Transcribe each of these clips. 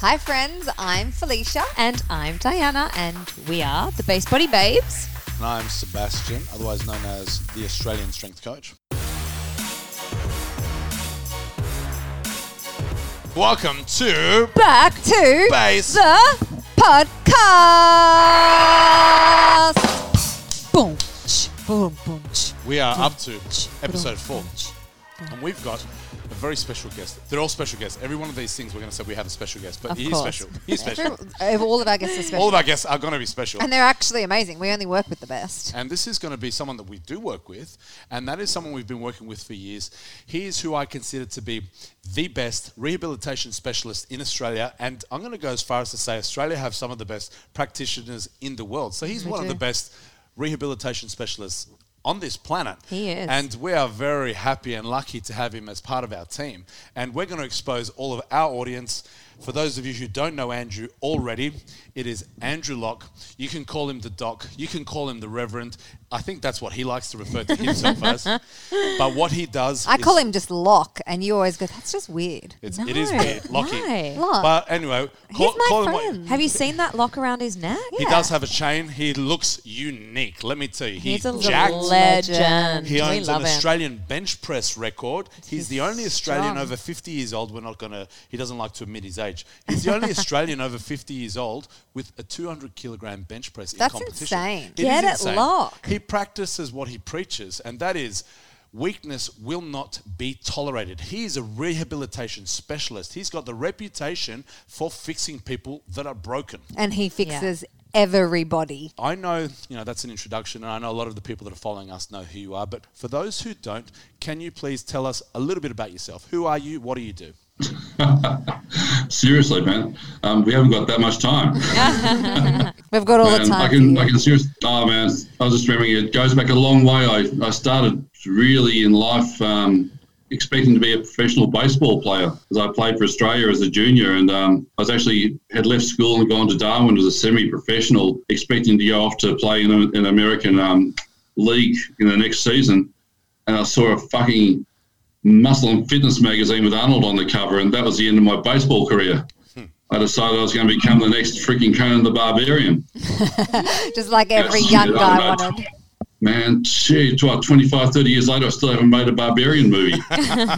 Hi, friends. I'm Felicia. And I'm Diana, and we are the Base Body Babes. And I'm Sebastian, otherwise known as the Australian Strength Coach. Welcome to Back to Base. the podcast. Boom, ch, boom, boom. ch, We are up to episode four. And we've got a very special guest. They're all special guests. Every one of these things we're going to say we have a special guest, but Of he's course. special. He's special. Every- All of our guests are special. all of our guests are going to be special. and they're actually amazing. We only work with the best. And this is going to be someone that we do work with, and that is someone we've been working with for years. He is who I consider to be the best rehabilitation specialist in Australia, and I'm going to go as far as to say Australia have some of the best practitioners in the world. So he's one of do. the best rehabilitation specialists on this planet. He is. And we are very happy and lucky to have him as part of our team. And we're going to expose all of our audience. For those of you who don't know Andrew already, it is Andrew Locke. You can call him the doc, you can call him the reverend. I think that's what he likes to refer to himself as. But what he does I is- call him just Lock, and you always go, that's just weird. it's, No, it is weird, Lockie. why? Lock. But anyway, call, He's my call him what, friend. Have you seen that lock around his neck? He Yeah. does have a chain. He looks unique. Let me tell you. He's a jacked. legend. He we owns love an him. Australian bench press record. He's, He's the only Australian strong. over 50 years old. We're not going to, he doesn't like to admit his age. He's the only Australian over 50 years old with a 200 kilogram bench press That's in competition. insane. Get is it, insane. Locke. He practices what he preaches, and that is weakness will not be tolerated. He is a rehabilitation specialist. He's got the reputation for fixing people that are broken. And he fixes everybody. I know, you know, that's an introduction, and I know a lot of the people that are following us know who you are. But for those who don't, can you please tell us a little bit about yourself? Who are you? What do you do? Seriously, man, um, we haven't got that much time. We've got all the time. I can. I can seriously. Oh man, I was just remembering it goes back a long way. I, I started really in life um, expecting to be a professional baseball player because I played for Australia as a junior, and um, I was actually had left school and gone to Darwin as a semi-professional, expecting to go off to play in an American um, league in the next season, and I saw a fucking muscle and fitness magazine with Arnold on the cover, and that was the end of my baseball career. Hmm. I decided I was going to become the next freaking Conan the Barbarian. Just like every Yes, young guy I know. wanted. Man, shit, what, 25, 30 years later, I still haven't made a Barbarian movie.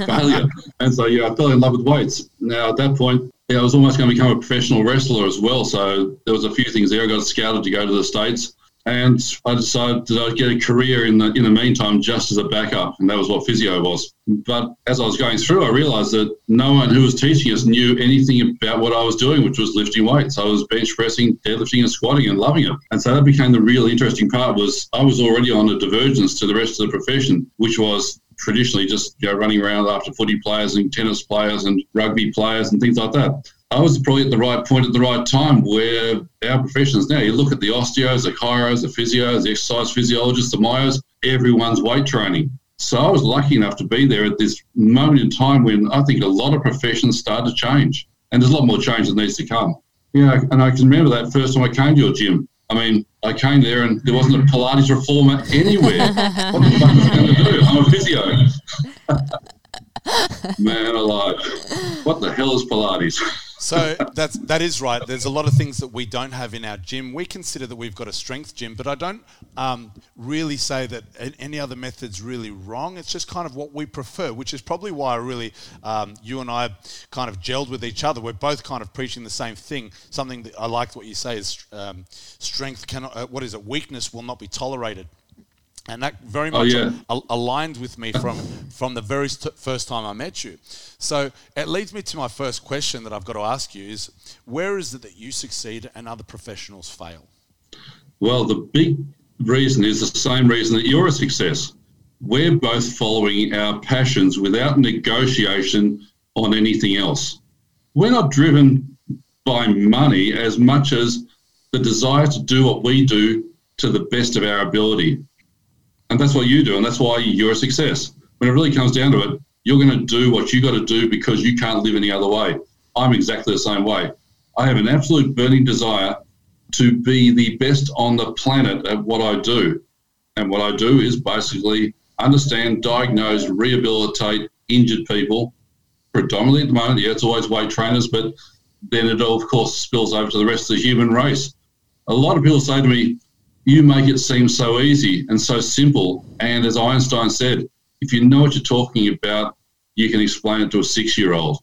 Failure. And so, yeah, I fell in love with weights. Now, at that point, yeah, I was almost going to become a professional wrestler as well. So there was a few things there. I got scouted to go to the States. And I decided that I'd get a career in the in the meantime just as a backup, and that was what physio was. But as I was going through, I realised that no one who was teaching us knew anything about what I was doing, which was lifting weights. I was bench pressing, deadlifting, and squatting, and loving it. And so that became the real interesting part. Was I was already on a divergence to the rest of the profession, which was traditionally just you know, running around after footy players and tennis players and rugby players and things like that. I was probably at the right point at the right time where our professions now, you look at the osteos, the chiros, the physios, the exercise physiologists, the myos, everyone's weight training. So I was lucky enough to be there at this moment in time when I think a lot of professions start to change. And there's a lot more change that needs to come. Yeah, and I can remember that first time I came to your gym. I mean, I came there and there wasn't a Pilates reformer anywhere. what the fuck was I going to do? I'm a physio. Man alive. What the hell is Pilates? So that's that is right. There's a lot of things that we don't have in our gym. We consider that we've got a strength gym, but I don't um, really say that any other method's really wrong. It's just kind of what we prefer, which is probably why I really um, you and I kind of gelled with each other. We're both kind of preaching the same thing. Something that I liked what you say is um, strength cannot. Uh, what is it? Weakness will not be tolerated. And that very Oh, much yeah. al- aligned with me from from the very st- first time I met you. So it leads me to my first question that I've got to ask you is where is it that you succeed and other professionals fail? Well, the big reason is the same reason that you're a success. We're both following our passions without negotiation on anything else. We're not driven by money as much as the desire to do what we do to the best of our ability. And that's what you do, and that's why you're a success. When it really comes down to it, you're going to do what you got to do because you can't live any other way. I'm exactly the same way. I have an absolute burning desire to be the best on the planet at what I do. And what I do is basically understand, diagnose, rehabilitate injured people. Predominantly at the moment, yeah, it's always weight trainers, but then it of course spills over to the rest of the human race. A lot of people say to me, "You make it seem so easy and so simple." And as Einstein said, if you know what you're talking about, you can explain it to a six-year-old.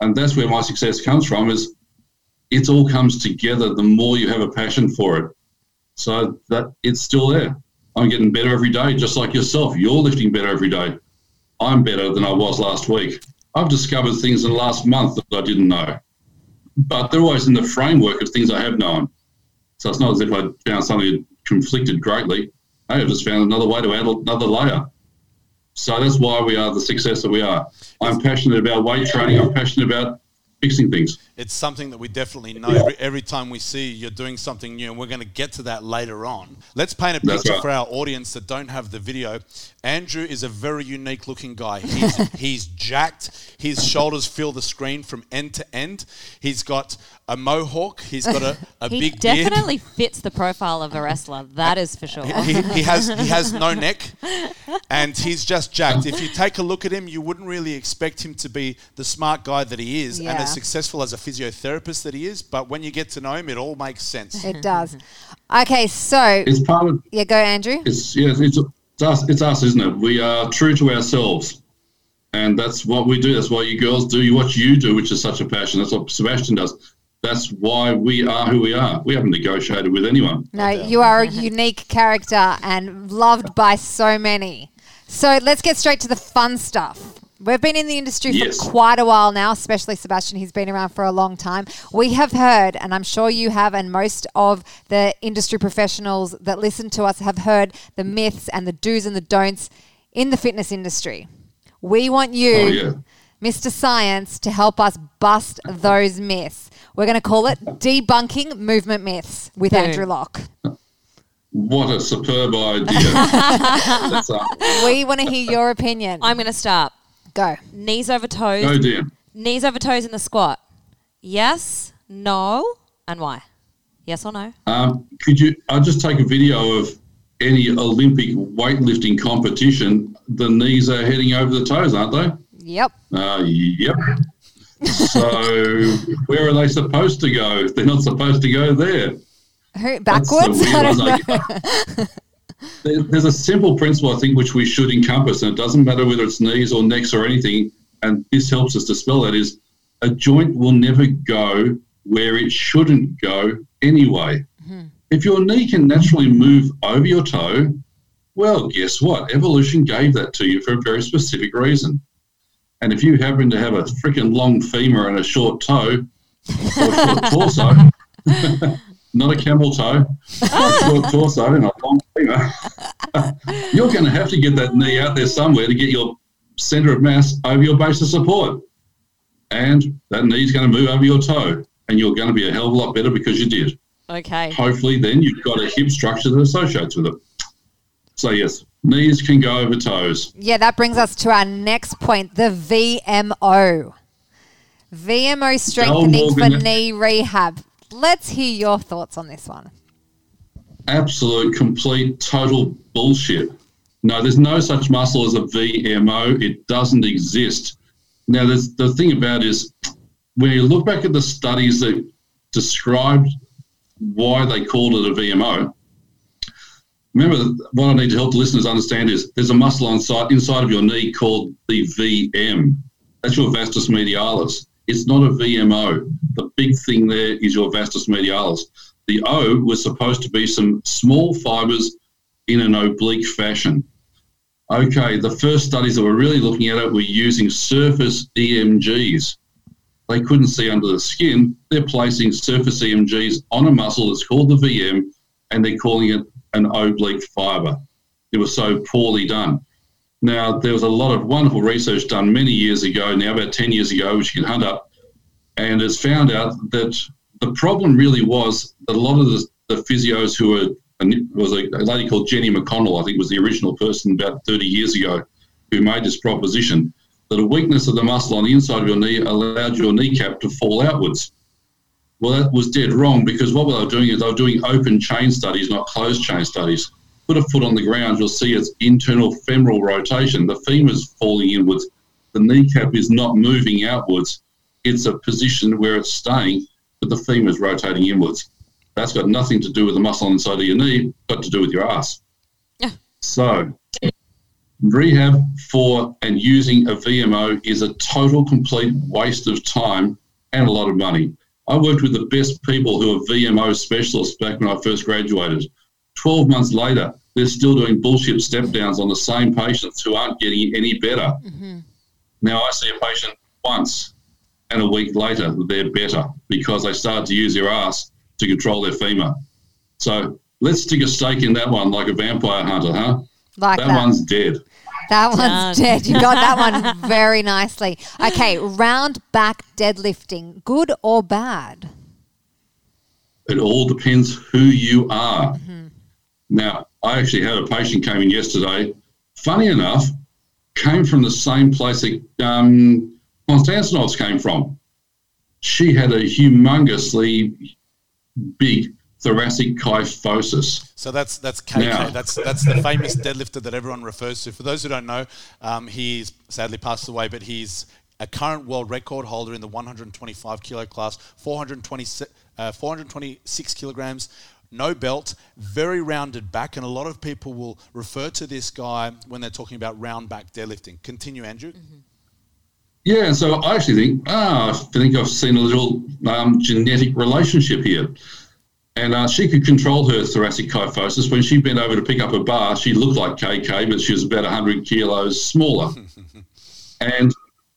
And that's where my success comes from. Is it all comes together the more you have a passion for it. So that it's still there. I'm getting better every day, just like yourself. You're lifting better every day. I'm better than I was last week. I've discovered things in the last month that I didn't know, but they're always in the framework of things I have known. So it's not as if I found something that conflicted greatly. I have just found another way to add another layer. So that's why we are the success that we are. I'm passionate about weight training. I'm passionate about fixing things. It's something that we definitely know. Every, every time we see you're doing something new, and we're going to get to that later on. Let's paint a picture right. for our audience that don't have the video. Andrew is a very unique looking guy. He's, he's jacked. His shoulders fill the screen from end to end. He's got a mohawk. He's got a, a he big beard. definitely fits the profile of a wrestler. That is for sure. He, he has he has no neck, and he's just jacked. If you take a look at him, you wouldn't really expect him to be the smart guy that he is and Yeah. As successful as a physiotherapist that he is. But when you get to know him, it all makes sense. It does. Okay, so It's part of yeah, go Andrew. it's yeah, it's, it's us, it's us, isn't it? We are true to ourselves, and that's what we do. That's what you girls do. What you do, which is such a passion. That's what Sebastian does. That's why we are who we are. We haven't negotiated with anyone. No, you are a unique character and loved by so many. So let's get straight to the fun stuff. We've been in the industry Yes. for quite a while now, especially Sebastian. He's been around for a long time. We have heard, and I'm sure you have, and most of the industry professionals that listen to us have heard the myths and the do's and the don'ts in the fitness industry. We want you, Oh yeah. Mr. Science, to help us bust those myths. We're going to call it debunking movement myths with Boom. Andrew Locke. What a superb idea. We want to hear your opinion. I'm going to start. Go. Knees over toes. oh dear. Knees over toes in the squat. Yes, no, and why? Yes or no? Um, could you? I'll just take a video of any Olympic weightlifting competition. The knees are heading over the toes, aren't they? Yep. Uh, yep. So where are they supposed to go? They're not supposed to go there. Who, That's the backwards? I don't know. I get. There- There's a simple principle I think which we should encompass, and it doesn't matter whether it's knees or necks or anything. And this helps us to spell that is a joint will never go where it shouldn't go anyway. Mm-hmm. If your knee can naturally move over your toe, well, guess what? Evolution gave that to you for a very specific reason. And if you happen to have a freaking long femur and a short toe, or a short torso, not a camel toe, a short torso and a long you're going to have to get that knee out there somewhere to get your center of mass over your base of support. And that knee's going to move over your toe, and you're going to be a hell of a lot better because you did. Okay. Hopefully, then you've got a hip structure that associates with it. So, yes, knees can go over toes. Yeah, that brings us to our next point the VMO. VMO strengthening for knee rehab. Let's hear your thoughts on this one. Absolute, complete, total bullshit. No, there's no such muscle as a VMO. It doesn't exist. Now, the thing about is when you look back at the studies that described why they called it a VMO, remember what I need to help the listeners understand is there's a muscle inside, inside of your knee called the VM. That's your vastus medialis. It's not a VMO. The big thing there is your vastus medialis. The O was supposed to be some small fibers in an oblique fashion. Okay, the first studies that were really looking at it were using surface EMGs. They couldn't see under the skin. They're placing surface EMGs on a muscle that's called the VM and they're calling it an oblique fiber. It was so poorly done. Now, there was a lot of wonderful research done many years ago, now about 10 years ago, which you can hunt up, and it's found out that the problem really was that a lot of the, the physios who were, was a, a lady called Jenny McConnell, I think was the original person about 30 years ago, who made this proposition that a weakness of the muscle on the inside of your knee allowed your kneecap to fall outwards. Well, that was dead wrong because what they were doing is they were doing open chain studies, not closed chain studies. Put a foot on the ground, you'll see its internal femoral rotation. The femur's falling inwards, the kneecap is not moving outwards. it's a position where it's staying, but the femur is rotating inwards. That's got nothing to do with the muscle on the side of your knee, but to do with your ass. Yeah. So, rehab for and using a VMO is a total, complete waste of time and a lot of money. I worked with the best people who are VMO specialists back when I first graduated. 12 months later, they're still doing bullshit step downs on the same patients who aren't getting any better. Mm-hmm. Now, I see a patient once, and a week later, they're better because they started to use their ass to control their femur. So let's stick a stake in that one like a vampire hunter, huh? Like that, that. one's dead. That one's Done. dead. You got that one very nicely. Okay, round back deadlifting, good or bad? It all depends who you are. Now, I actually had a patient came in yesterday. Funny enough, came from the same place that um, Konstantinovs came from. She had a humongously big thoracic kyphosis. So that's that's KK. Now- That's that's the famous deadlifter that everyone refers to. For those who don't know, um, he's sadly passed away, but he's a current world record holder in the 125 kilo class, 420, uh, 426 kilograms, no belt, very rounded back, and a lot of people will refer to this guy when they're talking about round back deadlifting. Continue, Andrew. Yeah, and so I actually think, ah, I think I've seen a little um, genetic relationship here. And uh, she could control her thoracic kyphosis. When she bent over to pick up a bar, she looked like KK, but she was about 100 kilos smaller. and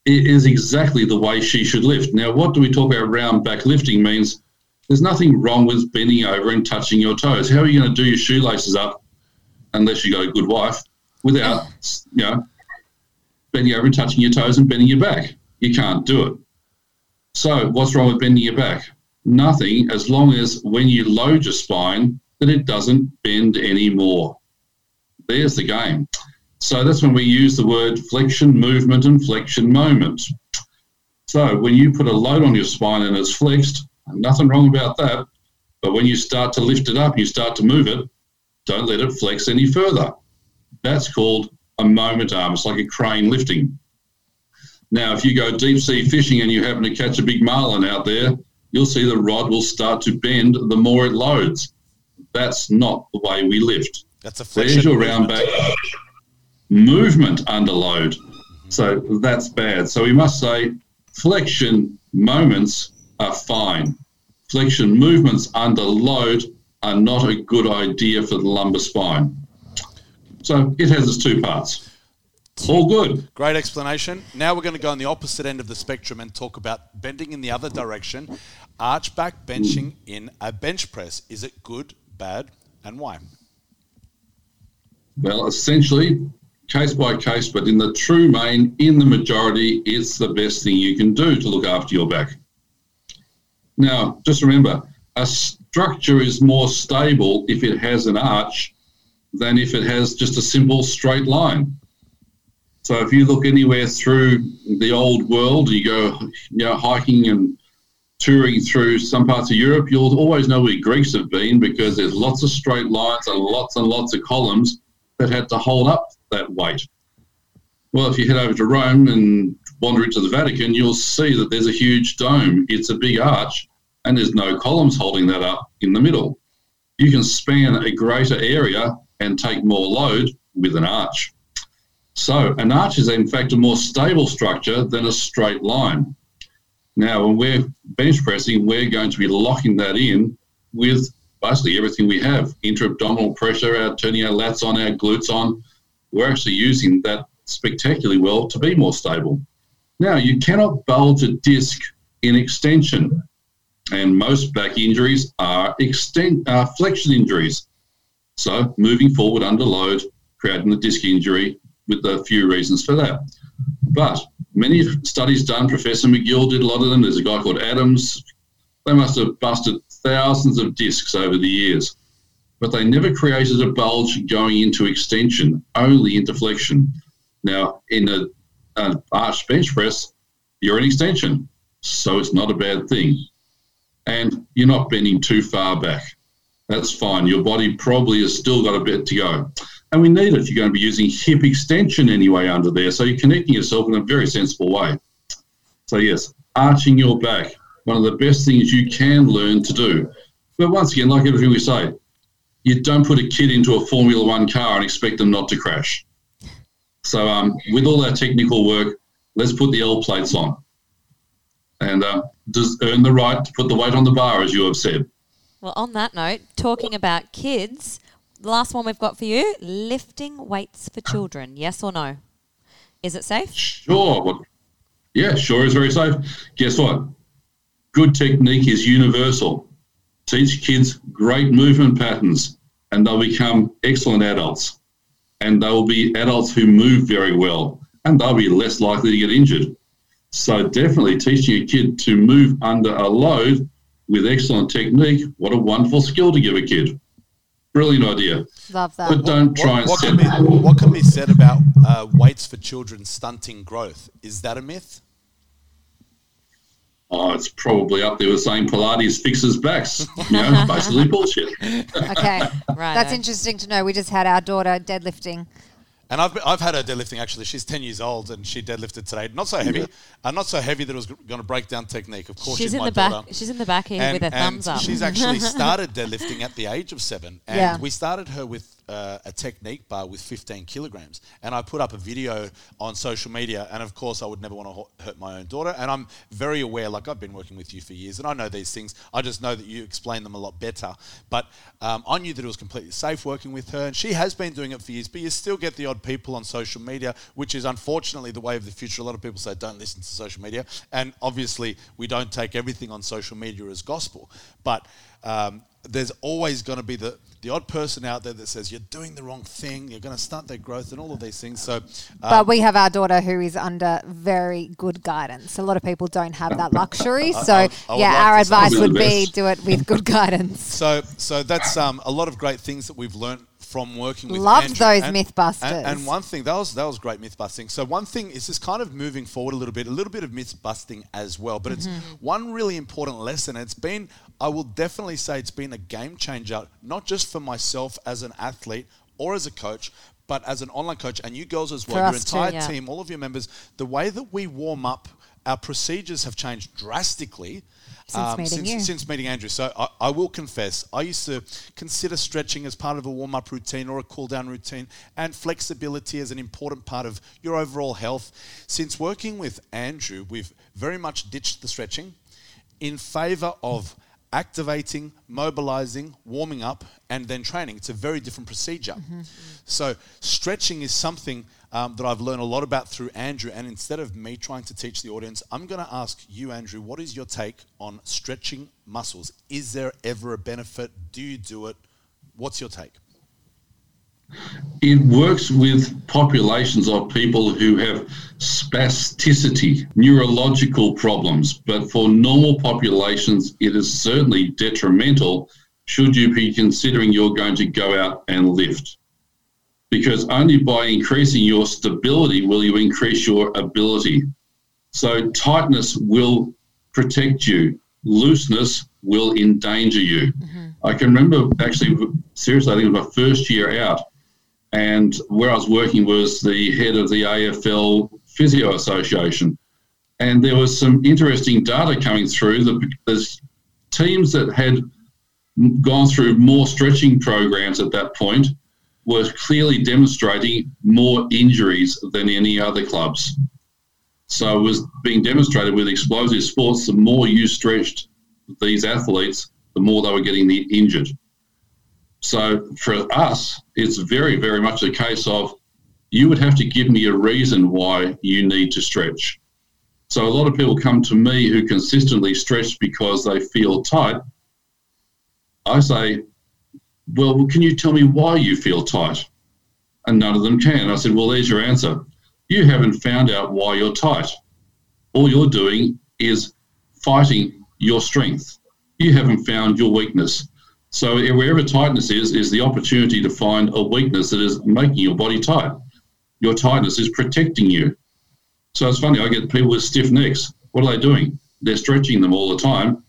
it is exactly the way she should lift. Now, what do we talk about round back lifting means? There's nothing wrong with bending over and touching your toes. How are you going to do your shoelaces up, unless you've got a good wife, without, you know, bending over and touching your toes and bending your back. You can't do it. So, what's wrong with bending your back? Nothing, as long as when you load your spine, that it doesn't bend anymore. There's the game. So, that's when we use the word flexion movement and flexion moment. So, when you put a load on your spine and it's flexed, nothing wrong about that. But when you start to lift it up, you start to move it, don't let it flex any further. That's called a moment arm. It's like a crane lifting. Now, if you go deep sea fishing and you happen to catch a big marlin out there, you'll see the rod will start to bend the more it loads. That's not the way we lift. That's a flexion. There's your round back movement under load. So that's bad. So we must say flexion moments are fine. Flexion movements under load are not a good idea for the lumbar spine. So it has its two parts. All good. Great explanation. Now we're going to go on the opposite end of the spectrum and talk about bending in the other direction. Arch back benching in a bench press. Is it good, bad, and why? Well, essentially, case by case, but in the true main, in the majority, it's the best thing you can do to look after your back. Now, just remember, a structure is more stable if it has an arch than if it has just a simple straight line. So if you look anywhere through the old world, you go, you know, hiking and touring through some parts of Europe, you'll always know where Greeks have been because there's lots of straight lines and lots and lots of columns that had to hold up that weight. Well, if you head over to Rome and wander into the Vatican, you'll see that there's a huge dome. It's a big arch, and there's no columns holding that up in the middle. You can span a greater area and take more load with an arch. So, an arch is in fact a more stable structure than a straight line. Now, when we're bench pressing, we're going to be locking that in with basically everything we have intra abdominal pressure, our turning our lats on, our glutes on. We're actually using that spectacularly well to be more stable. Now, you cannot bulge a disc in extension, and most back injuries are extend, uh, flexion injuries. So, moving forward under load, creating the disc injury with a few reasons for that. But many studies done, Professor McGill did a lot of them. There's a guy called Adams. They must have busted thousands of discs over the years, but they never created a bulge going into extension, only into flexion. Now, in a, an arch bench press, you're in extension, so it's not a bad thing. And you're not bending too far back. That's fine. Your body probably has still got a bit to go. And we need it you're going to be using hip extension anyway under there. So you're connecting yourself in a very sensible way. So, yes, arching your back. One of the best things you can learn to do. But once again, like everything we say, you don't put a kid into a Formula One car and expect them not to crash. So, um, with all that technical work, let's put the L plates on and uh, earn the right to put the weight on the bar, as you have said. Well, on that note, talking about kids, the last one we've got for you lifting weights for children. Yes or no? Is it safe? Sure. Yeah, sure is very safe. Guess what? Good technique is universal. Teach kids great movement patterns and they'll become excellent adults. And they will be adults who move very well and they'll be less likely to get injured. So, definitely teaching a kid to move under a load with excellent technique, what a wonderful skill to give a kid. Brilliant idea. Love that. But don't try and what, set can be, what can be said about uh, weights for children stunting growth? Is that a myth? Oh, it's probably up there with saying Pilates fixes backs. You know, basically bullshit. Okay. Right. That's interesting to know. We just had our daughter deadlifting. And I've, I've had her deadlifting actually. She's 10 years old and she deadlifted today. Not so heavy. Uh, not so heavy that it was going to break down technique. Of course, she's, She's in my the back. She's in the back here And, with her and thumbs up. she's actually started deadlifting at the age of seven. And Yeah. we started her with uh, a technique bar with 15 kilograms. And I put up a video on social media. And of course, I would never want to hurt my own daughter. And I'm very aware, like I've been working with you for years and I know these things. I just know that you explain them a lot better. But um, I knew that it was completely safe working with her. And she has been doing it for years. But you still get the odd people on social media, which is unfortunately the way of the future. A lot of people say don't listen to social media. And obviously, we don't take everything on social media as gospel. But um, there's always going to be the, the odd person out there that says you're doing the wrong thing, you're going to stunt their growth, and all of these things. So, uh, But we have our daughter who is under very good guidance. A lot of people don't have that luxury. So, I- I would yeah, like our advice would be do it with good guidance. so, so that's um, a lot of great things that we've learned from working with. Loved Andrew. those And- Mythbusters. And, and one thing that was that was great myth busting. So one thing is just kind of moving forward a little bit, a little bit of myth busting as well. But it's one really important lesson. It's been, I will definitely say, it's been a game changer, not just for myself as an athlete or as a coach. But as an online coach, and you girls as well, For your us too, entire yeah. team, all of your members, the way that we warm up, our procedures have changed drastically Since um, meeting since, you. since meeting Andrew. So I, I will confess, I used to consider stretching as part of a warm up routine or a cool down routine and flexibility as an important part of your overall health. Since working with Andrew, we've very much ditched the stretching in favor of activating, mobilizing, warming up, and then training. It's a very different procedure. So, stretching is something um, that I've learned a lot about through Andrew. And instead of me trying to teach the audience, I'm going to ask you, Andrew, what is your take on stretching muscles? Is there ever a benefit? Do you do it? What's your take? It works with populations of people who have spasticity, neurological problems, but for normal populations, it is certainly detrimental should you be considering you're going to go out and lift. Because only by increasing your stability will you increase your ability. So, tightness will protect you, looseness will endanger you. Mm-hmm. I can remember actually, seriously, I think it was my first year out and where I was working was the head of the AFL Physio Association. And there was some interesting data coming through that there's teams that had gone through more stretching programs at that point were clearly demonstrating more injuries than any other clubs. So it was being demonstrated with explosive sports, the more you stretched these athletes, the more they were getting the injured. So for us, it's very, very much a case of you would have to give me a reason why you need to stretch. So a lot of people come to me who consistently stretch because they feel tight. I say, well, can you tell me why you feel tight? And none of them can. I said, well, there's your answer. You haven't found out why you're tight. All you're doing is fighting your strength. You haven't found your weakness. So wherever tightness is, is the opportunity to find a weakness that is making your body tight. Your tightness is protecting you. So it's funny, I get people with stiff necks. What are they doing? They're stretching them all the time,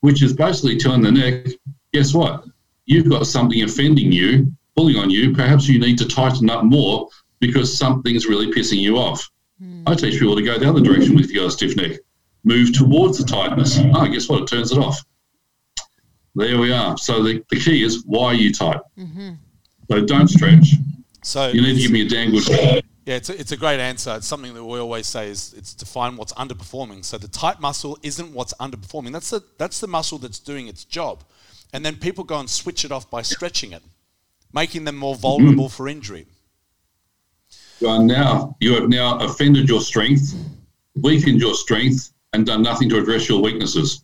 which is basically telling the neck, guess what? You've got something offending you, pulling on you. Perhaps you need to tighten up more because something's really pissing you off. Hmm. I teach people to go the other direction with you've stiff neck. move towards the tightness. Oh, guess what? It turns it off. There we are. So the, the key is why are you tight? Mm-hmm. So don't stretch. So You need to give me a damn good. Yeah, it's a, it's a great answer. It's something that we always say is it's to find what's underperforming. So the tight muscle isn't what's underperforming. That's the that's the muscle that's doing its job, and then people go and switch it off by stretching it, making them more vulnerable for injury. You are now you have now offended your strength, weakened your strength, and done nothing to address your weaknesses.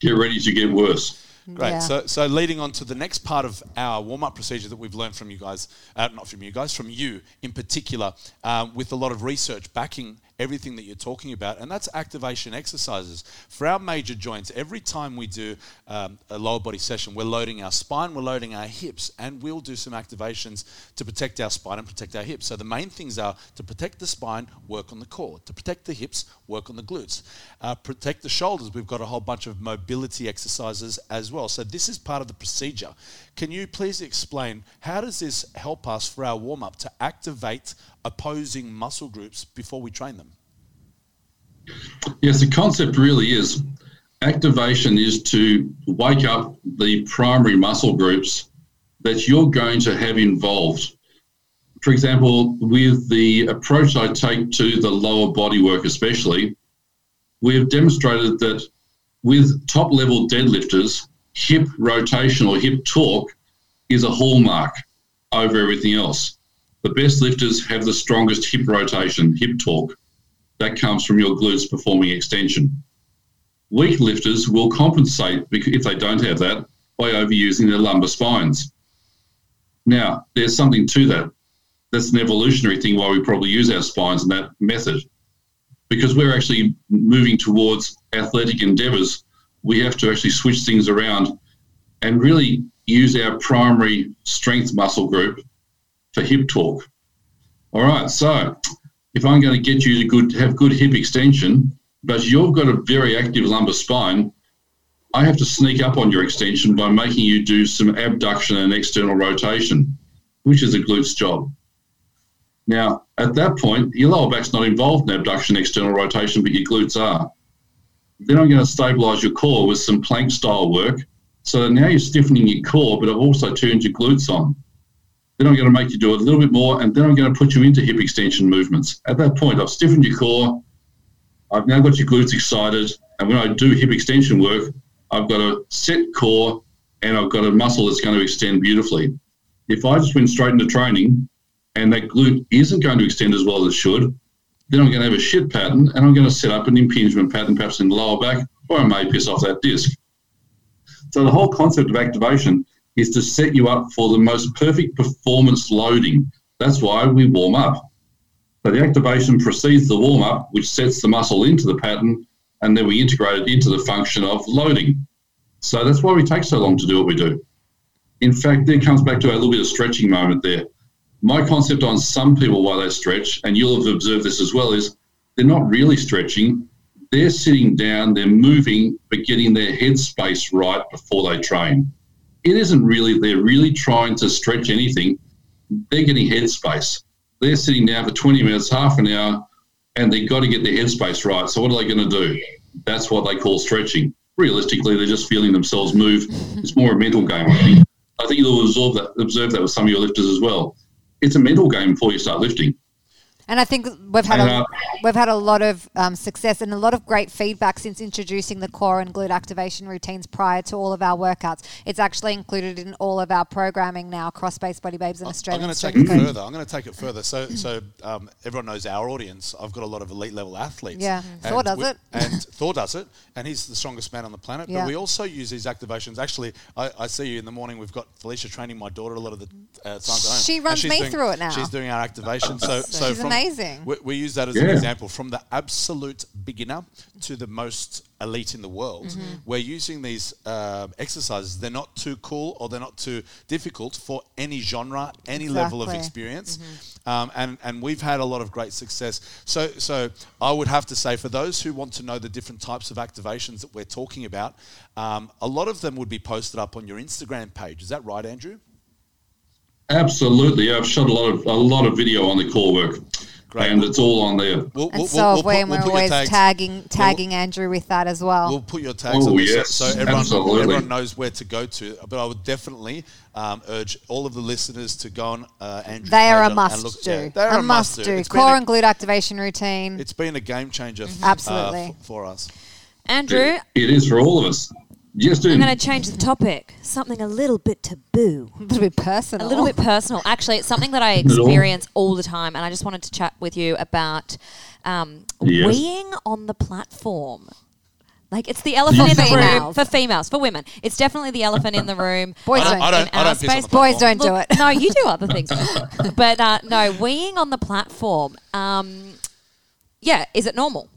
Get ready to get worse. Great. Yeah. So, so leading on to the next part of our warm up procedure that we've learned from you guys, uh, not from you guys, from you in particular, uh, with a lot of research backing everything that you're talking about, and that's activation exercises. For our major joints, every time we do um, a lower body session, we're loading our spine, we're loading our hips, and we'll do some activations to protect our spine and protect our hips. So the main things are to protect the spine, work on the core. To protect the hips, work on the glutes. Uh, protect the shoulders, we've got a whole bunch of mobility exercises as well. So this is part of the procedure. Can you please explain how does this help us for our warm up to activate opposing muscle groups before we train them? Yes, the concept really is activation is to wake up the primary muscle groups that you're going to have involved. For example, with the approach I take to the lower body work, especially, we have demonstrated that with top level deadlifters, hip rotation or hip torque is a hallmark over everything else. The best lifters have the strongest hip rotation, hip torque that comes from your glutes performing extension. Weak lifters will compensate if they don't have that by overusing their lumbar spines. Now, there's something to that. That's an evolutionary thing why we probably use our spines in that method. Because we're actually moving towards athletic endeavors, we have to actually switch things around and really use our primary strength muscle group for hip torque. All right, so if I'm going to get you to good have good hip extension, but you've got a very active lumbar spine, I have to sneak up on your extension by making you do some abduction and external rotation, which is a glute's job. Now, at that point, your lower back's not involved in abduction, external rotation, but your glutes are. Then I'm going to stabilize your core with some plank style work. So now you're stiffening your core, but I've also turned your glutes on. Then I'm going to make you do it a little bit more, and then I'm going to put you into hip extension movements. At that point, I've stiffened your core. I've now got your glutes excited, and when I do hip extension work, I've got a set core and I've got a muscle that's going to extend beautifully. If I just went straight into training and that glute isn't going to extend as well as it should, then I'm going to have a shit pattern and I'm going to set up an impingement pattern perhaps in the lower back, or I may piss off that disc. So the whole concept of activation is to set you up for the most perfect performance loading. That's why we warm up. So the activation precedes the warm up, which sets the muscle into the pattern, and then we integrate it into the function of loading. So that's why we take so long to do what we do. In fact, there comes back to a little bit of stretching moment there. My concept on some people why they stretch, and you'll have observed this as well, is they're not really stretching. They're sitting down, they're moving, but getting their head space right before they train. It isn't really, they're really trying to stretch anything. They're getting headspace. They're sitting down for 20 minutes, half an hour, and they've got to get their headspace right. So what are they going to do? That's what they call stretching. Realistically, they're just feeling themselves move. It's more a mental game, I think. I think you'll that, observe that with some of your lifters as well. It's a mental game before you start lifting. And I think we've had a, we've had a lot of um, success and a lot of great feedback since introducing the core and glute activation routines prior to all of our workouts. It's actually included in all of our programming now across Base Body Babes and I'm going to take it further. I'm going to take it further. So, so um, everyone knows our audience. I've got a lot of elite level athletes. Yeah. And Thor does we- it. And Thor does it, and he's the strongest man on the planet. Yeah. But we also use these activations. Actually, I, I see you in the morning. We've got Felicia training my daughter a lot of the uh, times at home. She runs me doing- through it now. She's doing our activation. So, so She's from, amazing. We, we use that as an example from the absolute beginner to the most elite in the world. Mm-hmm. We're using these uh, exercises. They're not too cool or they're not too difficult for any genre, any level of Exactly. experience. Um, and, and we've had a lot of great success. So, so I would have to say, for those who want to know the different types of activations that we're talking about, um, a lot of them would be posted up on your Instagram page. Is that right, Andrew? Absolutely. I've shot a lot of a lot of video on the core work. Great. and it's all on there. We'll, And we'll- so we'll- have we'll we, put- and we'll we're always tags- tagging tagging Andrew with that as well. We'll put your tags Oh, on this yes, so everyone, absolutely. everyone knows where to go to. But I would definitely um, urge all of the listeners to go on uh, Andrew's they are a and- and must look- do. yeah, they're a must do. It's Core a- and glute activation routine. It's been a game changer. f- Absolutely. uh, f- for us. Andrew, It is for all of us. Yes, dude. I'm going to change the topic. Something a little bit taboo. a little bit personal. A little bit personal. Actually, it's something that I at all. experience all the time, and I just wanted to chat with you about um, Yes. weeing on the platform. Like it's the elephant in the room Females. for females, for women. It's definitely the elephant in the room. Boys I don't- don't. I don't- in I our don't piss on space. the Boys don't do Look, it. no, you do other things. but uh, no, weeing on the platform. Um, yeah, is it normal?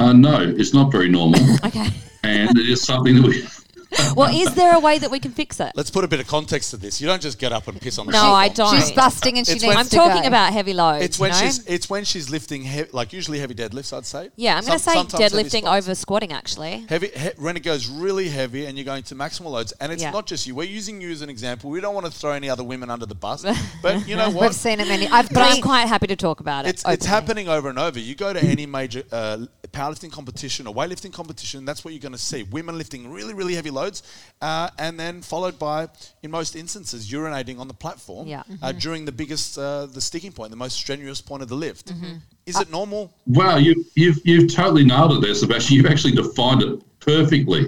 uh, no, it's not very normal, Okay. And it is something that we. well, is there a way that we can fix it? Let's put a bit of context to this. You don't just get up and piss on the No, platform. I don't. She's busting and she It's needs when- I'm to talking go. about heavy loads. It's when you know? she's it's when she's lifting heavy, like usually heavy deadlifts. I'd say. yeah, I'm going to Some- say sometimes heavy deadlifting squats. over squatting actually. Heavy he, when it goes really heavy and you're going to maximal loads, and it's Yeah. not just you. We're using you as an example. We don't want to throw any other women under the bus, but you know what? We've seen it many. I've But I'm been, quite happy to talk about it. It's, it's openly. happening over and over. You go to any major uh, powerlifting competition or weightlifting competition, that's what you're going to see. Women lifting really, really heavy loads, uh, and then followed by, in most instances, urinating on the platform Yeah. uh, during the biggest, uh, the sticking point, the most strenuous point of the lift. Mm-hmm. Is it normal? Wow, you, you've you've totally nailed it there, Sebastian. You've actually defined it perfectly.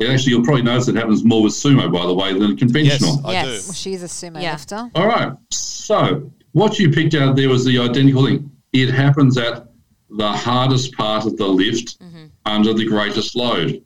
And actually, you'll probably notice it happens more with sumo, by the way, than conventional. Yes, I Yes. well, she's a sumo Yeah. lifter. All right. So what you picked out there was the identical thing. It happens at the hardest part of the lift under the greatest load.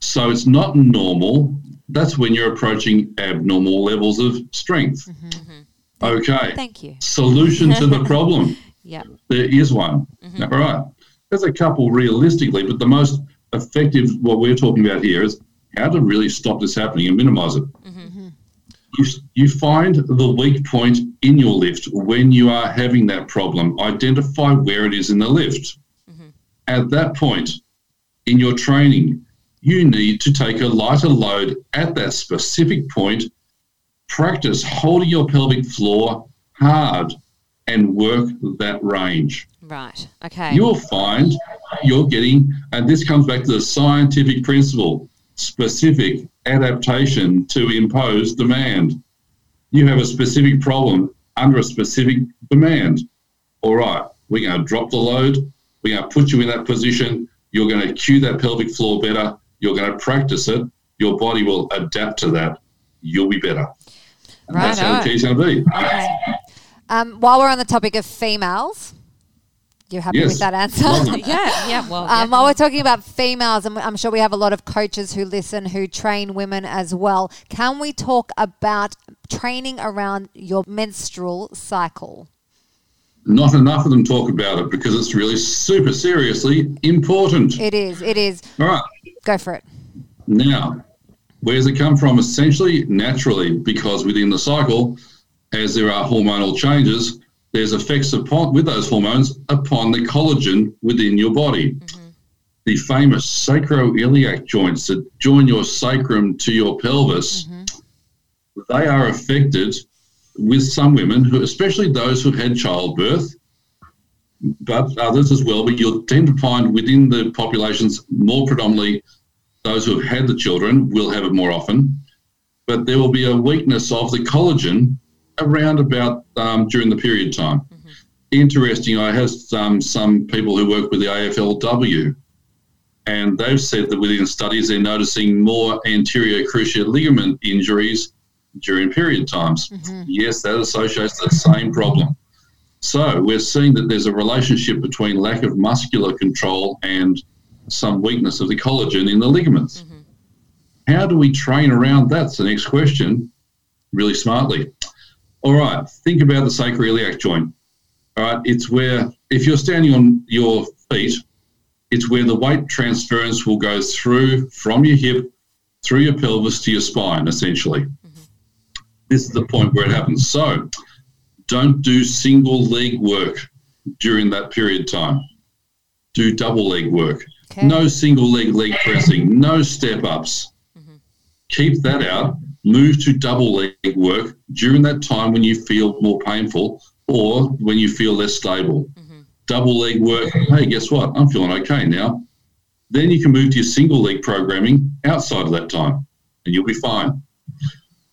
So it's not normal. That's when you're approaching abnormal levels of strength. Mm-hmm, mm-hmm. Okay. Thank you. Solution to the problem. Yeah. There is one. Mm-hmm. All right. There's a couple realistically, but the most effective, what we're talking about here, is how to really stop this happening and minimize it. You, you find the weak point in your lift when you are having that problem. Identify where it is in the lift. At that point in your training, you need to take a lighter load at that specific point. Practice holding your pelvic floor hard and work that range. Right. Okay. You'll find you're getting, and this comes back to the scientific principle specific adaptation to impose demand. You have a specific problem under a specific demand. All right, we're going to drop the load, we're going to put you in that position, you're going to cue that pelvic floor better, you're going to practice it, your body will adapt to that, you'll be better. And that's how the key's going to be. okay. Um, while we're on the topic of females, you're happy Yes. with that answer? Yeah. Yeah. Well. Um, yeah. while we're talking about females, and I'm sure we have a lot of coaches who listen who train women as well, can we talk about training around your menstrual cycle? Not enough of them talk about it because it's really super seriously important. It is. It is. All right. Go for it. Now, where does it come from? Essentially, naturally, because within the cycle, as there are hormonal changes, there's effects upon with those hormones upon the collagen within your body. Mm-hmm. The famous sacroiliac joints that join your sacrum to your pelvis, mm-hmm. they are affected with some women who, especially those who had childbirth, but others as well. But you'll tend to find within the populations more predominantly those who have had the children will have it more often, but there will be a weakness of the collagen around about um, during the period time. Interesting, I have um, some people who work with the AFLW, and they've said that within studies they're noticing more anterior cruciate ligament injuries during period times. Mm-hmm. Yes, that associates the same problem. So we're seeing that there's a relationship between lack of muscular control and some weakness of the collagen in the ligaments. Mm-hmm. How do we train around that? That's the next question, really smartly. All right, think about the sacroiliac joint. All right, it's where, if you're standing on your feet, it's where the weight transference will go through from your hip, through your pelvis to your spine, essentially. This is the point where it happens. So, don't do single leg work during that period of time. Do double leg work. Okay. No single leg leg pressing, no step ups. Mm-hmm. Keep that out. Move to double leg work during that time when you feel more painful or when you feel less stable. Mm-hmm. Double leg work, hey, guess what? I'm feeling okay now. Then you can move to your single leg programming outside of that time and you'll be fine.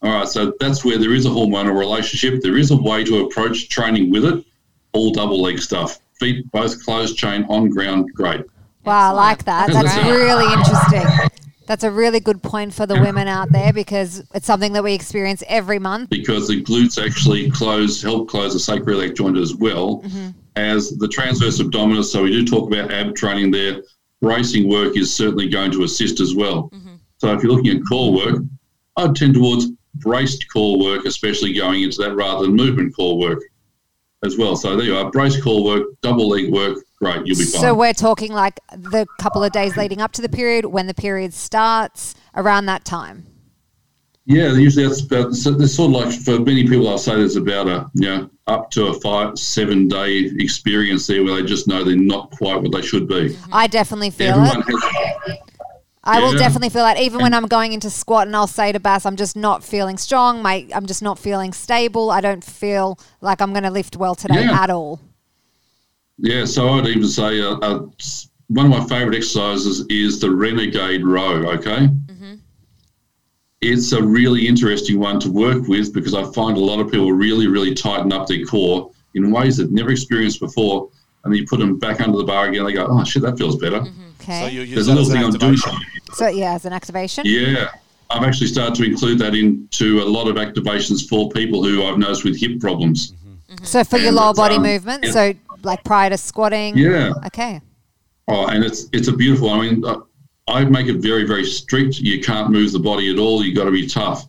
All right, so that's where there is a hormonal relationship. There is a way to approach training with it. All double leg stuff. Feet both closed chain on ground, great. Wow, I like that. That's really interesting. That's a really good point for the women out there because it's something that we experience every month. Because the glutes actually close, help close the sacroiliac joint as well mm-hmm. as the transverse abdominis. So we do talk about ab training there. Bracing work is certainly going to assist as well. Mm-hmm. So if you're looking at core work, I'd tend towards braced core work, especially going into that rather than movement core work as well. So there you are, braced core work, double leg work, great, you'll be fine. So we're talking like the couple of days leading up to the period, when the period starts, around that time. Yeah, usually that's about. So there's sort of like for many people, I'll say there's about a you know up to a five seven day experience there where they just know they're not quite what they should be. I definitely feel Everyone it. has. I will definitely feel that. Even when I'm going into squat and I'll say to Bass, I'm just not feeling strong. My, I'm just not feeling stable. I don't feel like I'm going to lift well today Yeah. at all. Yeah, so I'd even say uh, uh, one of my favourite exercises is the renegade row. Okay, it's a really interesting one to work with because I find a lot of people really, really tighten up their core in ways they've never experienced before, and then you put them back under the bar again. They go, "Oh shit, that feels better." Okay. So So, you use There's a little an thing I'm doing. activation. yeah, as an activation. Yeah, I've actually started to include that into a lot of activations for people who I've noticed with hip problems. So for your lower body um, movement. yeah. So like prior to squatting. Yeah. Okay. Oh, and it's it's a beautiful. I mean, uh, I make it very very strict. You can't move the body at all. You got to be tough.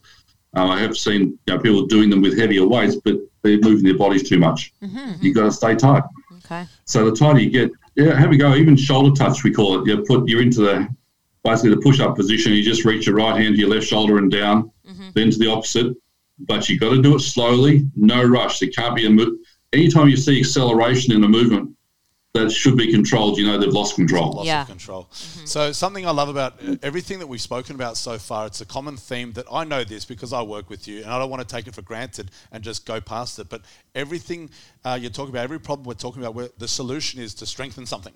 Uh, I have seen you know, people doing them with heavier weights, but they're moving their bodies too much. You got to stay tight. Okay. So the tighter you get, yeah, have a go. Even shoulder touch, we call it. You put you're into the basically the push up position. You just reach your right hand to your left shoulder and down, mm-hmm. then to the opposite. But you got to do it slowly, no rush. There can't be a move. Anytime you see acceleration in a movement that should be controlled, you know they've lost control. loss Yeah. of control. So something I love about everything that we've spoken about so far, it's a common theme that I know this because I work with you, and I don't want to take it for granted and just go past it. But everything uh, you're talking about, every problem we're talking about, where the solution is to strengthen something.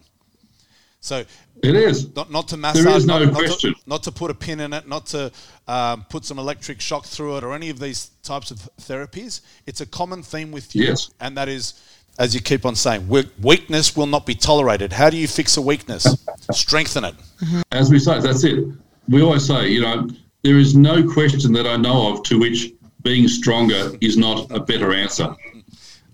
So It is. not, not to massage, is no not, not question. to, not to put a pin in it, not to um, put some electric shock through it, or any of these types of therapies. It's a common theme with you, Yes. and that is, as you keep on saying, weakness will not be tolerated. How do you fix a weakness? Strengthen it. As we say, that's it. We always say, you know, there is no question that I know of to which being stronger is not a better answer.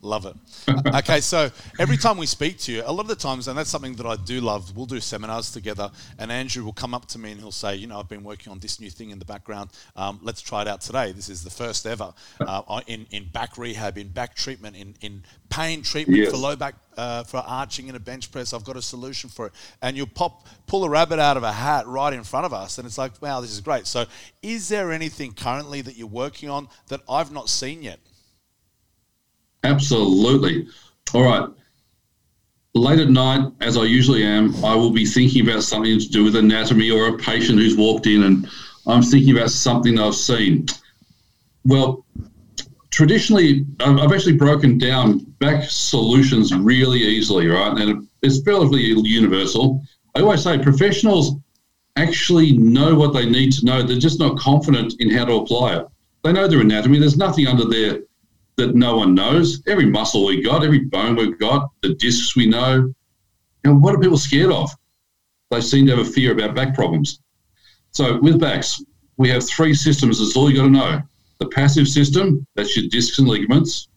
Love it. okay, so every time we speak to you, a lot of the times, and that's something that I do love, we'll do seminars together, and Andrew will come up to me and he'll say, You know, I've been working on this new thing in the background. Um, let's try it out today. This is the first ever uh, in, in back rehab, in back treatment, in, in pain treatment Yes. for low back, uh, for arching in a bench press. I've got a solution for it. And you'll pop, pull a rabbit out of a hat right in front of us, and it's like, Wow, this is great. So, is there anything currently that you're working on that I've not seen yet? Absolutely. All right. Late at night, as I usually am, I will be thinking about something to do with anatomy or a patient who's walked in, and I'm thinking about something I've seen. Well, traditionally, I've actually broken down back solutions really easily, right? And it's relatively universal. I always say professionals actually know what they need to know. They're just not confident in how to apply it. They know their anatomy. There's nothing under there that no one knows. Every muscle we got, every bone we've got, the discs we know. You know, what are people scared of? They seem to have a fear about back problems. So with backs, we have three systems. That's all you got to know. The passive system, that's your discs and ligaments.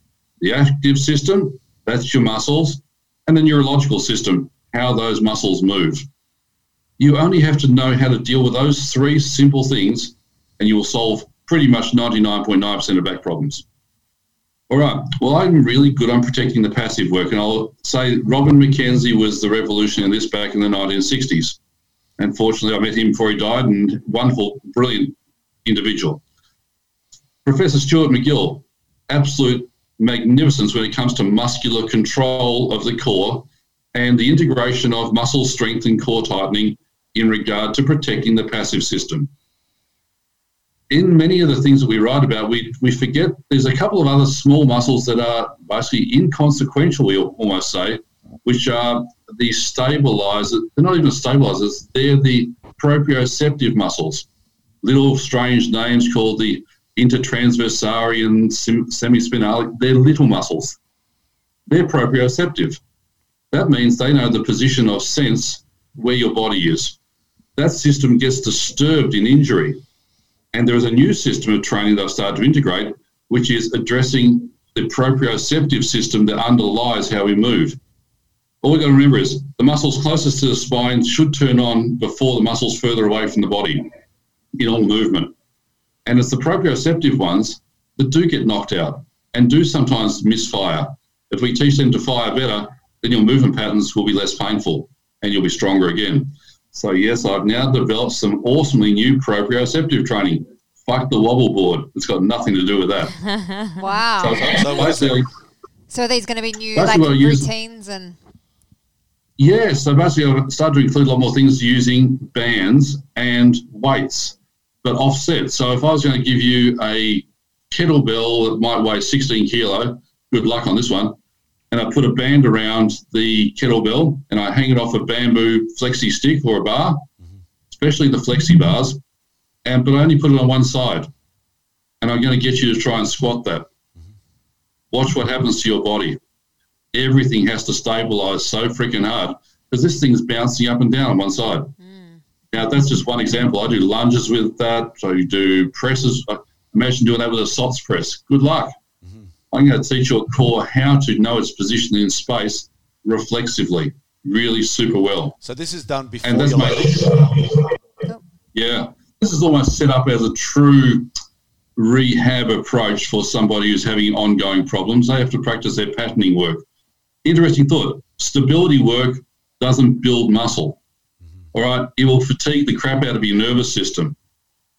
The active system, that's your muscles. And the neurological system, how those muscles move. You only have to know how to deal with those three simple things, and you will solve pretty much 99.9% of back problems. All right. Well, I'm really good on protecting the passive work, and I'll say Robin McKenzie was the revolution in this back in the 1960s. Unfortunately, I met him before he died, and wonderful, brilliant individual. Professor Stuart McGill, absolute magnificence when it comes to muscular control of the core and the integration of muscle strength and core tightening in regard to protecting the passive system. In many of the things that we write about, we, we forget there's a couple of other small muscles that are basically inconsequential, we almost say, which are the stabilizers. They're not even stabilizers, they're the proprioceptive muscles. Little strange names called the intertransversarian semispinal. They're little muscles. They're proprioceptive. That means they know the position of sense where your body is. That system gets disturbed in injury. And there is a new system of training that I've started to integrate, which is addressing the proprioceptive system that underlies how we move. All we've got to remember is the muscles closest to the spine should turn on before the muscles further away from the body in all movement. And it's the proprioceptive ones that do get knocked out and do sometimes misfire. If we teach them to fire better, then your movement patterns will be less painful and you'll be stronger again. So, yes, I've now developed some awesomely new proprioceptive training. Fuck the wobble board. It's got nothing to do with that. wow. So, basically, So are these going to be new like I routines and yeah, so basically I've started to include a lot more things using bands and weights, but offset. So if I was going to give you a kettlebell that might weigh 16 kilo, good luck on this one, and I put a band around the kettlebell and I hang it off a bamboo flexi stick or a bar, especially the flexi bars, and but I only put it on one side. And I'm going to get you to try and squat that. Watch what happens to your body. Everything has to stabilize so freaking hard because this thing's bouncing up and down on one side. Hmm. Now, that's just one example. I do lunges with that. So you do presses. Imagine doing that with a SOTS press. Good luck. I'm going to teach your core how to know its position in space reflexively, really super well. So this is done before And that's my yeah. This is almost set up as a true rehab approach for somebody who's having ongoing problems. They have to practice their patterning work. Interesting thought. Stability work doesn't build muscle. Mm-hmm. All right, it will fatigue the crap out of your nervous system.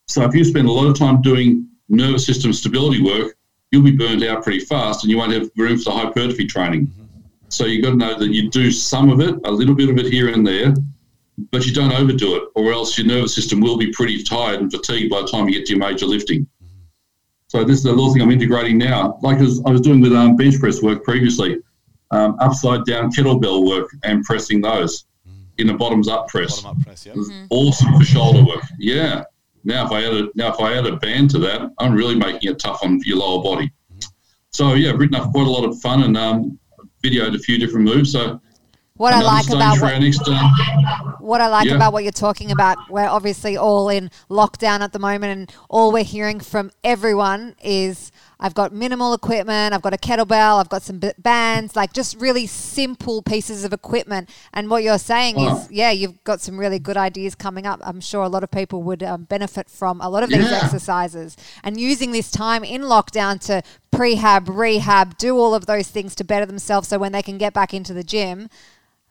So if you spend a lot of time doing nervous system stability work, you'll be burned out pretty fast, and you won't have room for the hypertrophy training. So you've got to know that you do some of it, a little bit of it here and there, but you don't overdo it, or else your nervous system will be pretty tired and fatigued by the time you get to your major lifting. So this is a little thing I'm integrating now. Like as I was doing with um, bench press work previously, um, upside down kettlebell work and pressing those in a bottoms up press. bottom up press. Yeah. Awesome for shoulder work. Yeah. Now if I add a now if I add a band to that, I'm really making it tough on your lower body. So yeah, I've written up quite a lot of fun and um, videoed a few different moves. So what I like about what, what I like Yeah. about what you're talking about, we're obviously all in lockdown at the moment, and all we're hearing from everyone is I've got minimal equipment, I've got a kettlebell, I've got some b- bands, like just really simple pieces of equipment. And what you're saying Wow. is, yeah, you've got some really good ideas coming up. I'm sure a lot of people would um, benefit from a lot of these Yeah. exercises and using this time in lockdown to prehab, rehab, do all of those things to better themselves so when they can get back into the gym,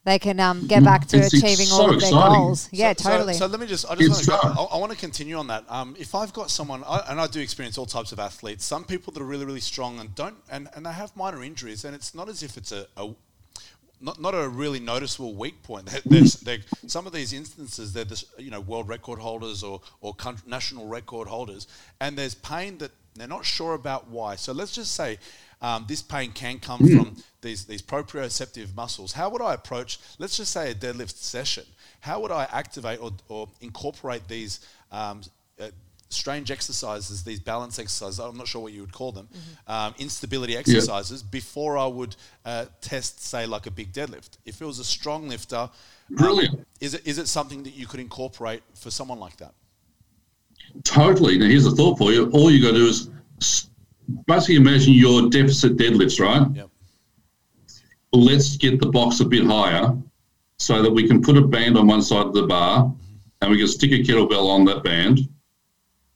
they can um, get back to It's- it's achieving so all of their exciting. goals. Yeah, So- totally. So, let me just, I just It's want to, so- I, I want to continue on that. Um, if I've got someone, I, and I do experience all types of athletes, some people that are really, really strong and don't, and, and they have minor injuries, and it's not as if it's a, a not, not a really noticeable weak point. They're, they're, they're, some of these instances, they're the you know world record holders or or country, national record holders, and there's pain that they're not sure about why. So let's just say um, this pain can come from these these proprioceptive muscles. How would I approach? Let's just say a deadlift session. How would I activate or, or incorporate these? Um, uh, strange exercises, these balance exercises, I'm not sure what you would call them, um, instability exercises, before I would uh, test, say, like a big deadlift. If it was a strong lifter, um, Brilliant. is, it, is it something that you could incorporate for someone like that? Totally. Now, here's a thought for you. All you got to do is basically imagine your deficit deadlifts, right? Yep. Let's get the box a bit higher so that we can put a band on one side of the bar and we can stick a kettlebell on that band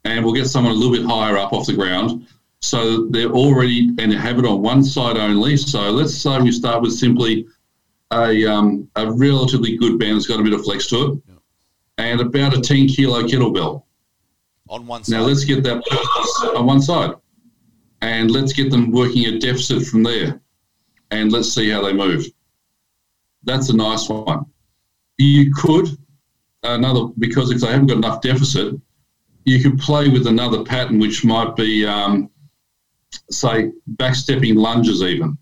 and we'll get someone a little bit higher up off the ground. So they're already and have it on one side only. So let's say we start with simply a, um, a relatively good band that's got a bit of flex to it and about a 10 kilo kettlebell. On one side. Now let's get that on one side, and let's get them working a deficit from there, and let's see how they move. That's a nice one. You could another because if they haven't got enough deficit, you could play with another pattern, which might be, um, say, backstepping lunges, even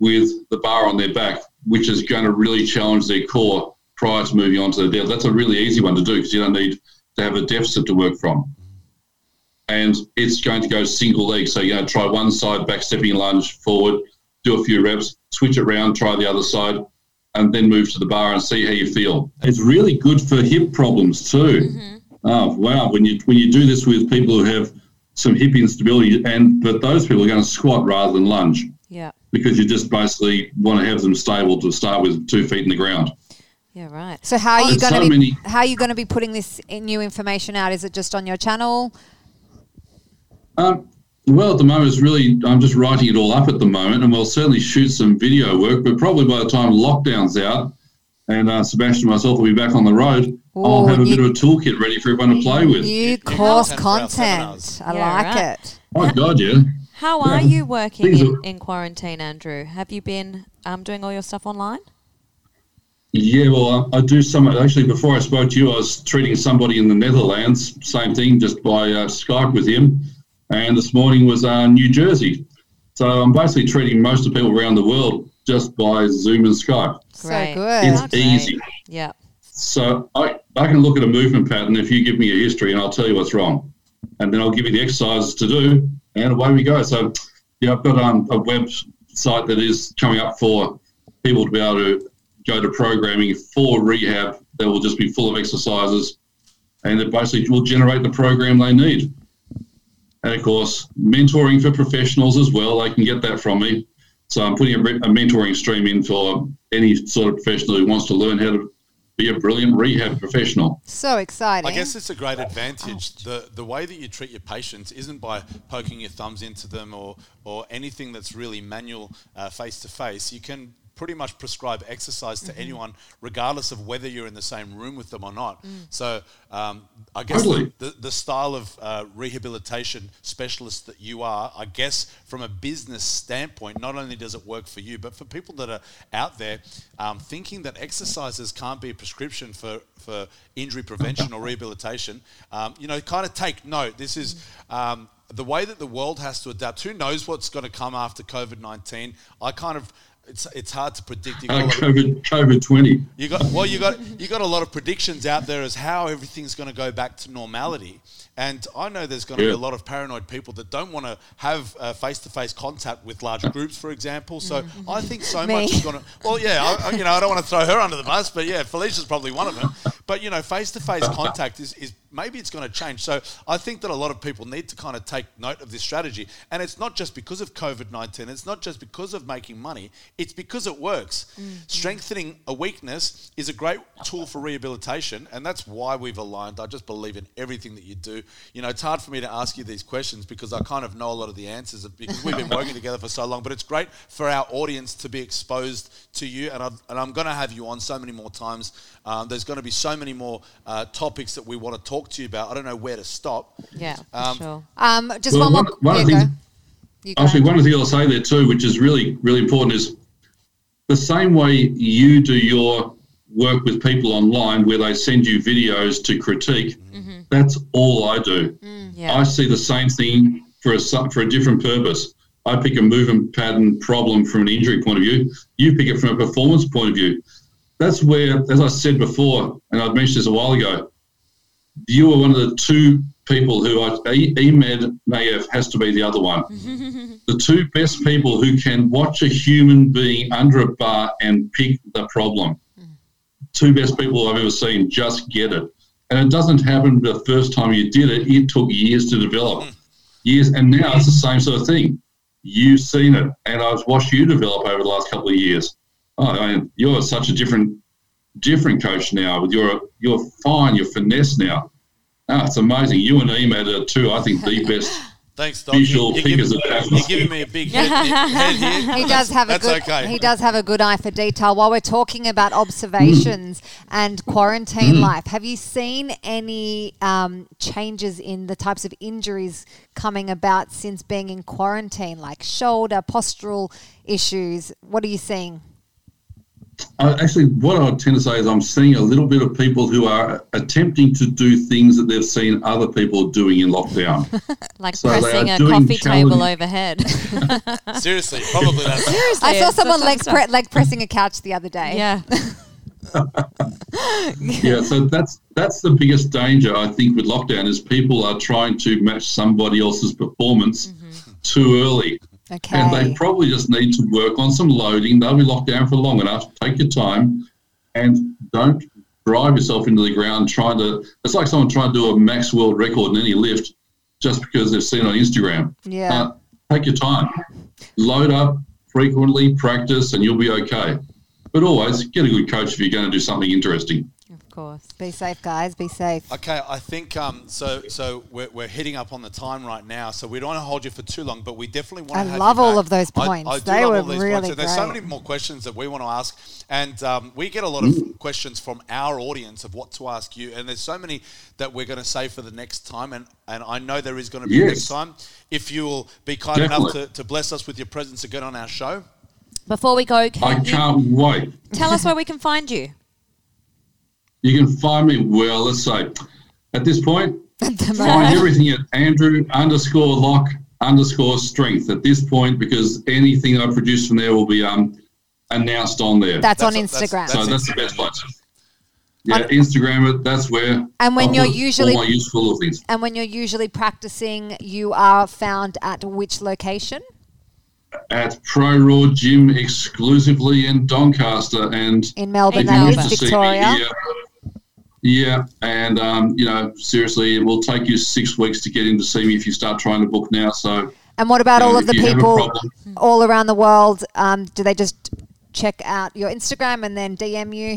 with the bar on their back, which is going to really challenge their core prior to moving on to the deadlift. That's a really easy one to do because you don't need to have a deficit to work from. And it's going to go single leg. So you're going to try one side, back stepping lunge forward, do a few reps, switch it around, try the other side, and then move to the bar and see how you feel. It's really good for hip problems too. Oh wow! When you when you do this with people who have some hip instability, and but those people are going to squat rather than lunge Yeah. because you just basically want to have them stable to start with two feet in the ground. Yeah, right. So how are you going to so be many- how are you going to be putting this new information out? Is it just on your channel? Um, well, at the moment, it's really I'm just writing it all up at the moment, and we'll certainly shoot some video work. But probably by the time lockdown's out, and uh, Sebastian and myself will be back on the road, I'll have a you- bit of a toolkit ready for everyone to play with. New course content content. I Yeah, like right. it. Oh God, yeah. How are Yeah. you working in, are- in quarantine, Andrew? Have you been um, doing all your stuff online? Yeah, well, I, I do some. Actually, before I spoke to you, I was treating somebody in the Netherlands. Same thing, just by uh, Skype with him. And this morning was uh, New Jersey. So I'm basically treating most of the people around the world just by Zoom and Skype. So Great. good. It's Okay. easy. Yeah. So I, I can look at a movement pattern if you give me a history and I'll tell you what's wrong. And then I'll give you the exercises to do and away we go. So yeah, I've got um, a website that is coming up for people to be able to go to programming for rehab that will just be full of exercises and it basically will generate the program they need. And of course, mentoring for professionals as well. They can get that from me. So I'm putting a, a mentoring stream in for any sort of professional who wants to learn how to be a brilliant rehab professional. So exciting. I guess it's a great advantage. The the way that you treat your patients isn't by poking your thumbs into them or or anything that's really manual uh, face to face. You can pretty much prescribe exercise to anyone, regardless of whether you're in the same room with them or not. So um, I guess Totally. the, the style of uh, rehabilitation specialist that you are, I guess from a business standpoint, not only does it work for you, but for people that are out there um, thinking that exercises can't be a prescription for, for injury prevention or rehabilitation, um, you know, kind of take note. This is. Um, the way that the world has to adapt. Who knows what's going to come after COVID nineteen? I kind of, it's it's hard to predict. You got Uh, lot of- COVID, COVID 20. you got well, you got you got a lot of predictions out there as how everything's going to go back to normality, and I know there's going to Yeah. be a lot of paranoid people that don't want to have uh, face-to-face contact with large groups, for example. So I think so Me. much is going to. Well, yeah, I, I- you know, I don't want to throw her under the bus, but yeah, Felicia's probably one of them. But you know, face-to-face contact is, is maybe it's going to change. So I think that a lot of people need to kind of take note of this strategy, and it's not just because of COVID nineteen. It's not just because of making money. It's because it works. Strengthening a weakness is a great tool for rehabilitation, and that's why we've aligned. I just believe in everything that you do. You know, it's hard for me to ask you these questions because I kind of know a lot of the answers because we've been working together for so long. But it's great for our audience to be exposed to you, and, I've, and I'm going to have you on so many more times. Um, there's going to be so many more uh, topics that we want to talk to you about. I don't know where to stop. Yeah, Um, sure. um, just Well, one more. one- one yeah, of the go. things- You go. Actually, one of the things I'll say there too, which is really, really important, is the same way you do your work with people online where they send you videos to critique, that's all I do. Yeah. I see the same thing for a, for a different purpose. I pick a movement pattern problem from an injury point of view. You pick it from a performance point of view. That's where, as I said before, and I've mentioned this a while ago, you are one of the two people who I, E- Mayev has to be the other one. the two best people who can watch a human being under a bar and pick the problem. Two best people I've ever seen just get it. And it doesn't happen the first time you did it, it took years to develop. Years, and now it's the same sort of thing. You've seen it, and I've watched you develop over the last couple of years. Oh, I mean, you're such a different, different coach now. With your, you're fine. You're finesse now. Ah, it's amazing. You and Emed are two, I think, the best Thanks, Doc. Visual you're, figures giving, you're giving me a big head, head here. He does have a That's good. okay. He does have a good eye for detail. While we're talking about observations and quarantine life, have you seen any um, changes in the types of injuries coming about since being in quarantine, like shoulder, postural issues? What are you seeing? I, actually, what I tend to say is I'm seeing a little bit of people who are attempting to do things that they've seen other people doing in lockdown. Like So pressing a doing coffee table overhead. Seriously, probably that's. Seriously, I saw someone that leg, pre- leg pressing a couch the other day. Yeah. yeah, so that's that's the biggest danger I think with lockdown is people are trying to match somebody else's performance mm-hmm. too early. Okay. And they probably just need to work on some loading. They'll be locked down for long enough. Take your time and don't drive yourself into the ground trying to. It's like someone trying to do a max world record in any lift just because they've seen it on Instagram. Yeah. Uh, take your time. Load up frequently, practice, and you'll be okay. But always get a good coach if you're going to do something interesting. Of course. Be safe, guys. Be safe. Okay, I think um, so. So we're, we're hitting up on the time right now, so we don't want to hold you for too long, but we definitely want I to. have love you all back. of those points. I, do They love were all these really points. And there's so many more questions that we want to ask, and um, we get a lot of questions from our audience of what to ask you, and there's so many that we're going to save for the next time, and and I know there is going to be Yes. next time. If you will be kind enough to, to bless us with your presence again on our show. Before we go, I can you can't wait. tell us where we can find you? You can find me, well, let's say, at this point, At the moment. find everything at Andrew underscore Locke underscore strength at this point because anything I produce from there will be um, announced on there. That's, on That's- that's- Instagram. so that's that's the best place. Yeah, Instagram. That's where. And when I'll you're usually- all my useful things and when you're usually practicing, you are found at which location? at Pro Raw Gym exclusively in Doncaster, and In Melbourne, In if you that wish Melbourne. is, me Victoria. Yeah, and um, you know, seriously, it will take you six weeks to get in to see me if you start trying to book now. So And what about you know, all of the you people all around the world? Um, do they just check out your Instagram and then DM you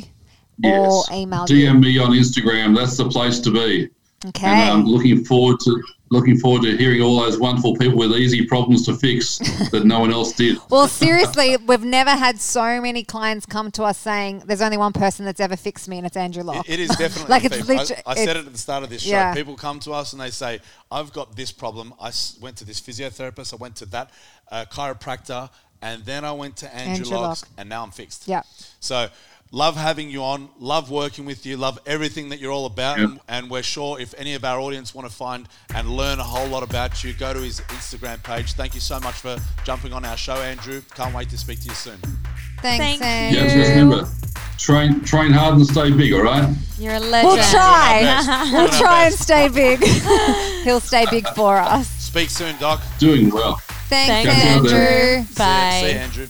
or Yes. email you? DM me on Instagram. That's the place to be. Okay. And I'm looking forward to looking forward to hearing all those wonderful people with easy problems to fix that no one else did. Well, seriously, we've never had so many clients come to us saying there's only one person that's ever fixed me, and it's Andrew Locke. It- it is definitely Like, it's literally- I, I said it at the start of this show. yeah. People come to us and they say, "I've got this problem. I s- went to this physiotherapist. I went to that uh, chiropractor, and then I went to Andrew, Andrew Locks, Locke. and now I'm fixed." Yeah. So. Love having you on. Love working with you. Love everything that you're all about. Yep. And, and we're sure if any of our audience want to find and learn a whole lot about you, go to his Instagram page. Thank you so much for jumping on our show, Andrew. Can't wait to speak to you soon. Thanks, Thank Andrew. Yeah, just remember, train train hard and stay big. All right. You're a legend. We'll try. We'll Doing our try and stay big. He'll stay big for us. Speak soon, Doc. Doing well. Thanks, Thanks, Andrew. Andrew. See- Bye. See you, Andrew.